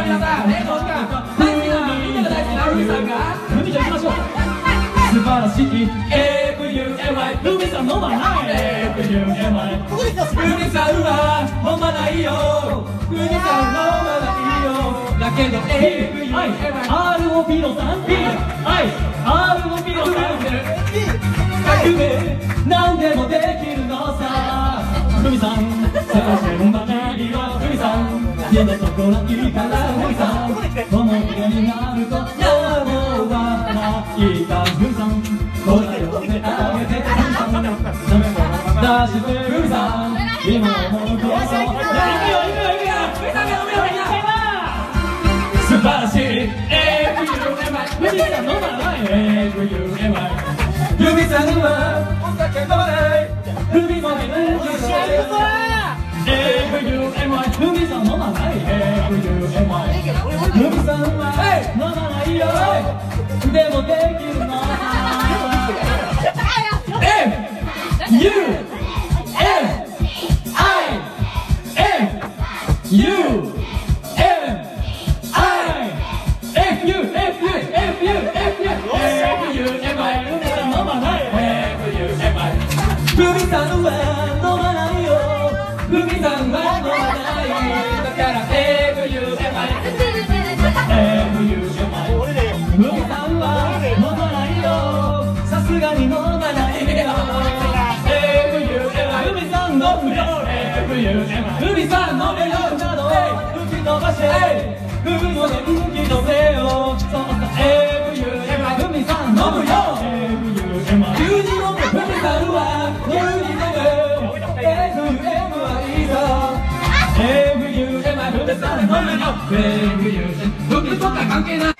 ょ皆さんねこの時間大好きなみんなが大好きな海さんが海ちゃん行きましょう素晴らしい FUMY 海さん飲まない FUMY 海さんは飲まないよ海さん飲まないよだけど AVUMI ROP の 3P はい ROP の 3P 100名何でもできるのさふみさん探してもばかりよふみさん家のところいいからふさん思い出になるとやもうはないかふさんほら呼んであげてふさんダメも出してふさん今思うこと行くよ行くよ行くよ海さんが飲めよみんな素晴らしい FUMI 海さん飲まない FUMI 海さんはお酒飲まない海も飲むない FUMI 海さんは飲まないよでもできるの F U M I F U M I F U F よさすがに飲まないよ F U M I 海さん飲めよなど吹き飛ばして海の電気止めよそうさ F U 海さん飲むよ F U M I 急に飲む海さんは急に飲む FUMI さ F U M I 海さん飲むよ F U M I 服とか関係ない